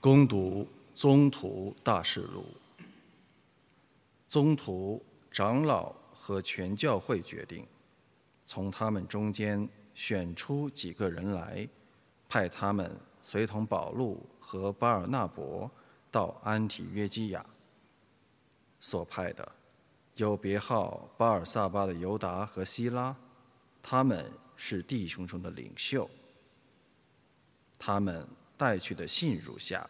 攻读宗徒大事录。宗徒、长老和全教会决定，从他们中间选出几个人来，派他们随同保禄和巴尔纳伯到安提约基亚。所派的有别号巴尔萨巴的犹达和希拉，他们是弟兄中的领袖。他们带去的信如下：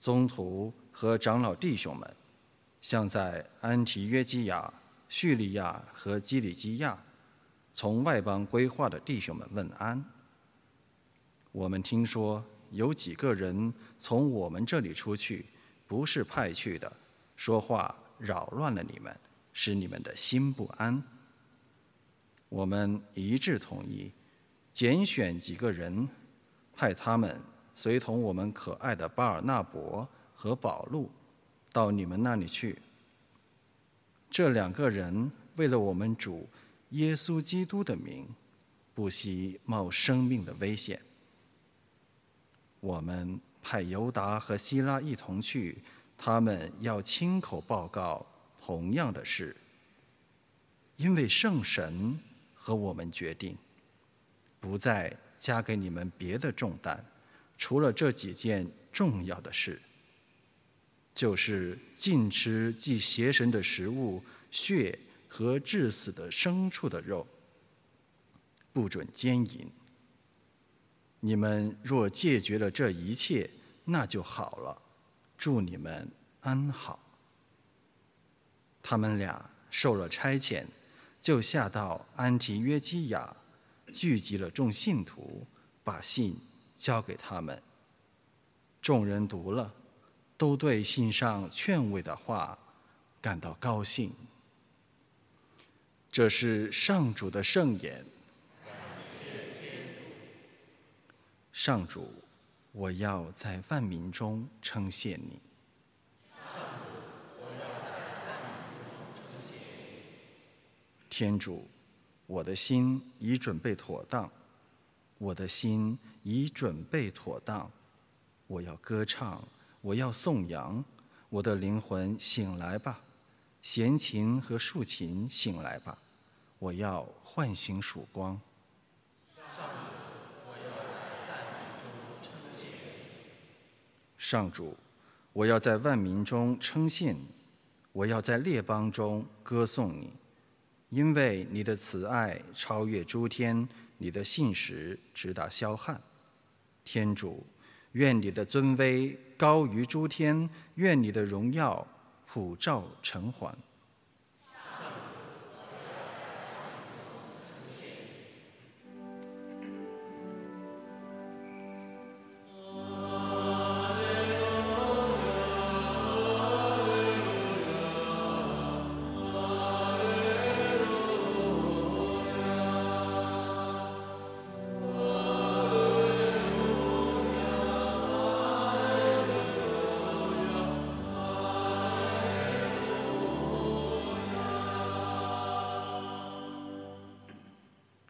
宗徒和长老弟兄们，向在安提约基亚、叙利亚和基里基亚从外邦归化的弟兄们问安。我们听说有几个人从我们这里出去，不是派去的，说话扰乱了你们，使你们的心不安。我们一致同意，拣选几个人。派他们随同我们可爱的巴尔纳伯和保禄到你们那里去。这两个人为了我们主耶稣基督的名，不惜冒生命的危险。我们派犹达和希拉一同去，他们要亲口报告同样的事，因为圣神和我们决定，不再。加给你们别的重担，除了这几件重要的事，就是禁吃忌邪神的食物、血和致死的牲畜的肉，不准奸淫。你们若戒绝了这一切，那就好了。祝你们安好。他们俩受了差遣，就下到安提约基亚。聚集了众信徒，把信交给他们。众人读了，都对信上劝慰的话感到高兴。这是上主的圣言。上主，我要在万民中称谢你。天主。我的心已准备妥当，我的心已准备妥当，我要歌唱，我要颂扬，我的灵魂醒来吧，弦琴和竖琴醒来吧，我要唤醒曙光。上主，我要在万民中称谢你，我要在列邦中歌颂你。因为你的慈爱超越诸天，你的信实直达霄汉。天主，愿你的尊威高于诸天，愿你的荣耀普照尘寰。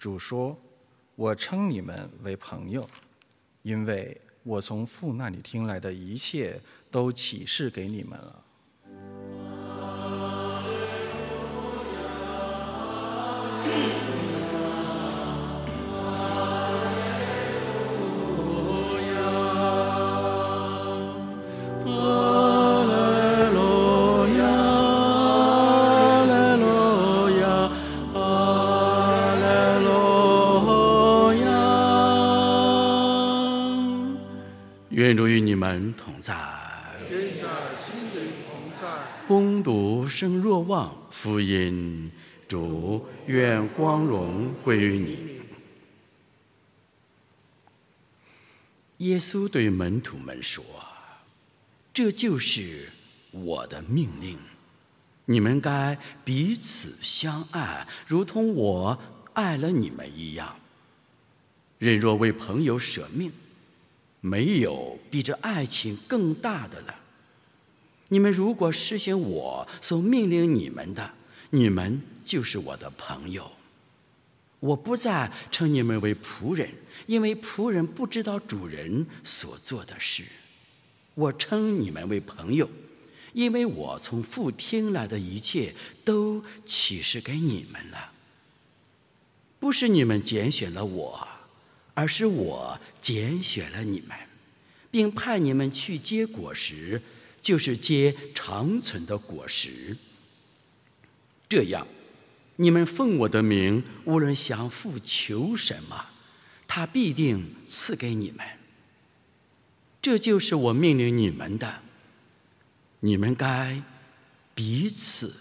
主说：“我称你们为朋友，因为我从父那里听来的一切都启示给你们了。”愿主与你们同在。攻读生若望福音，主愿光荣归于你。耶稣对门徒们说：“这就是我的命令，你们该彼此相爱，如同我爱了你们一样。人若为朋友舍命。”没有比这爱情更大的了。你们如果实行我所命令你们的，你们就是我的朋友。我不再称你们为仆人，因为仆人不知道主人所做的事。我称你们为朋友，因为我从父听来的一切都启示给你们了。不是你们拣选了我，而是我拣选了你们，并派你们去结果实，就是结长存的果实。这样，你们奉我的名，无论向父求什么，他必定赐给你们。这就是我命令你们的。你们该彼此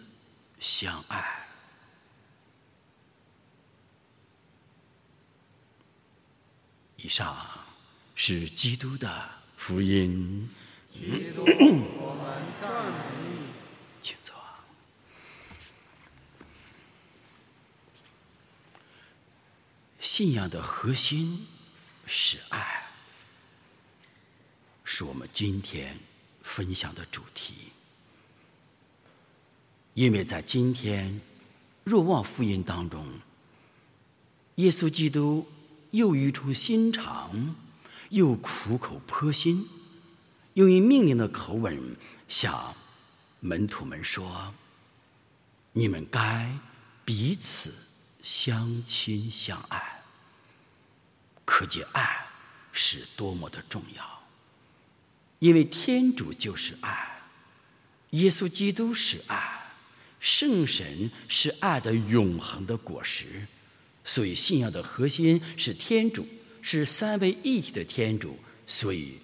相爱。以上是基督的福音。基督，我们赞美你。请坐。信仰的核心是爱，是我们今天分享的主题。因为在今天若望福音当中，耶稣基督。又语重心长，又苦口婆心，用以命令的口吻向门徒们说：“你们该彼此相亲相爱。”可见爱是多么的重要。因为天主就是爱，耶稣基督是爱，圣神是爱的永恒的果实。所以，信仰的核心是天主，是三位一体的天主。所以，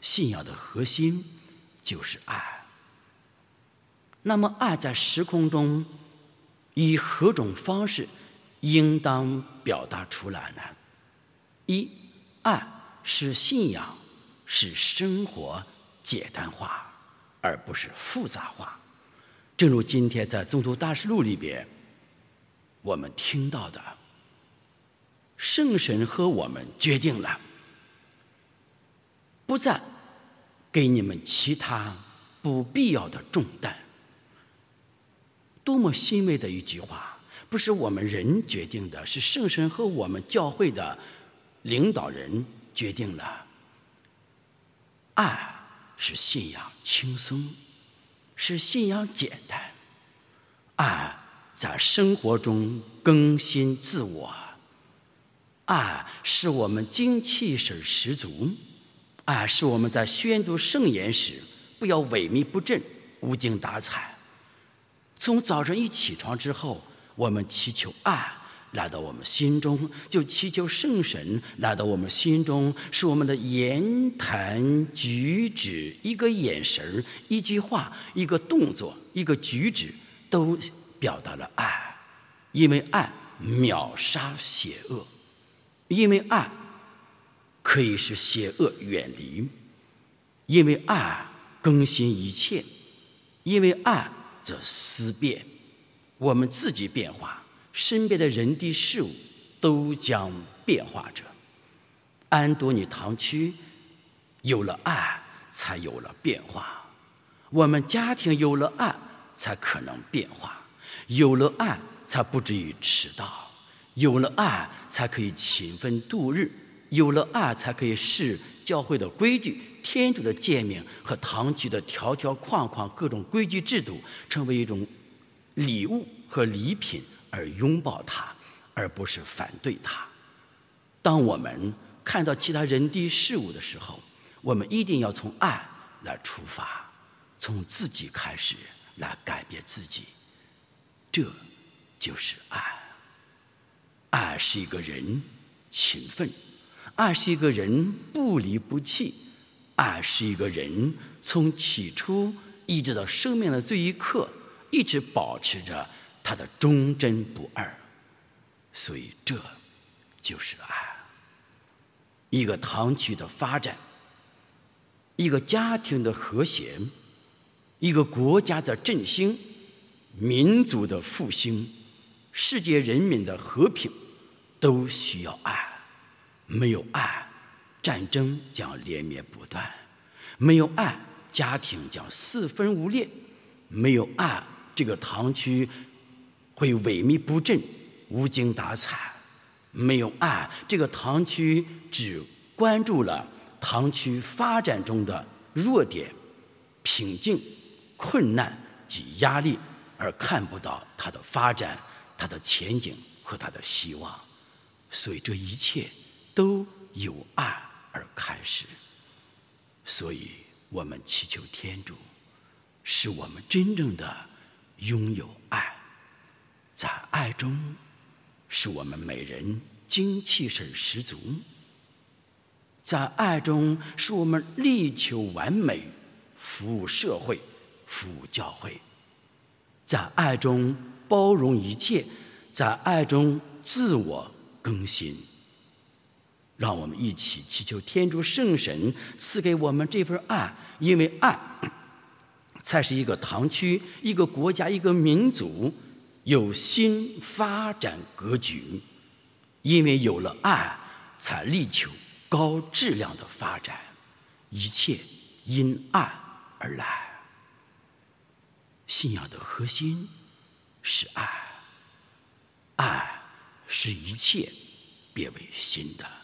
信仰的核心就是爱。那么，爱在时空中以何种方式应当表达出来呢？一，爱是信仰，使生活简单化，而不是复杂化。正如今天在《宗徒大事录》里边，我们听到的。圣神和我们决定了，不再给你们其他不必要的重担。多么欣慰的一句话！不是我们人决定的，是圣神和我们教会的领导人决定了。爱是信仰轻松，是信仰简单。爱在生活中更新自我。爱是我们精气神十足，爱是我们在宣读圣言时不要萎靡不振、无精打采。从早晨一起床之后，我们祈求爱来到我们心中，就祈求圣神来到我们心中，使我们的言谈举止、一个眼神一句话、一个动作、一个举止，都表达了爱，因为爱秒杀邪恶。因为爱可以使邪恶远离，因为爱更新一切，因为爱则思变，我们自己变化，身边的人地事物都将变化着。安多尼堂区有了爱，才有了变化；我们家庭有了爱，才可能变化；有了爱，才不至于迟到。有了爱，才可以勤奋度日；有了爱，才可以视教会的规矩、天主的诫命和堂区的条条框框、各种规矩制度，成为一种礼物和礼品而拥抱它，而不是反对它。当我们看到其他人的事物的时候，我们一定要从爱来出发，从自己开始来改变自己，这就是爱。爱是一个人勤奋，爱是一个人不离不弃，爱是一个人从起初一直到生命的这一刻，一直保持着他的忠贞不二。所以，这就是爱。一个堂区的发展，一个家庭的和谐，一个国家的振兴，民族的复兴。世界人民的和平都需要爱，没有爱，战争将连绵不断；没有爱，家庭将四分五裂；没有爱，这个堂区会萎靡不振、无精打采；没有爱，这个堂区只关注了堂区发展中的弱点、瓶颈、困难及压力，而看不到它的发展、他的前景和他的希望。所以这一切都由爱而开始。所以我们祈求天主，使我们真正的拥有爱，在爱中，使我们每人精气神十足；在爱中，使我们力求完美，服务社会，服务教会；在爱中包容一切，在爱中自我更新。让我们一起祈求天主圣神赐给我们这份爱，因为爱才是一个堂区、一个国家、一个民族有新发展格局。因为有了爱，才力求高质量的发展，一切因爱而来。信仰的核心是爱，爱是一切变为新的。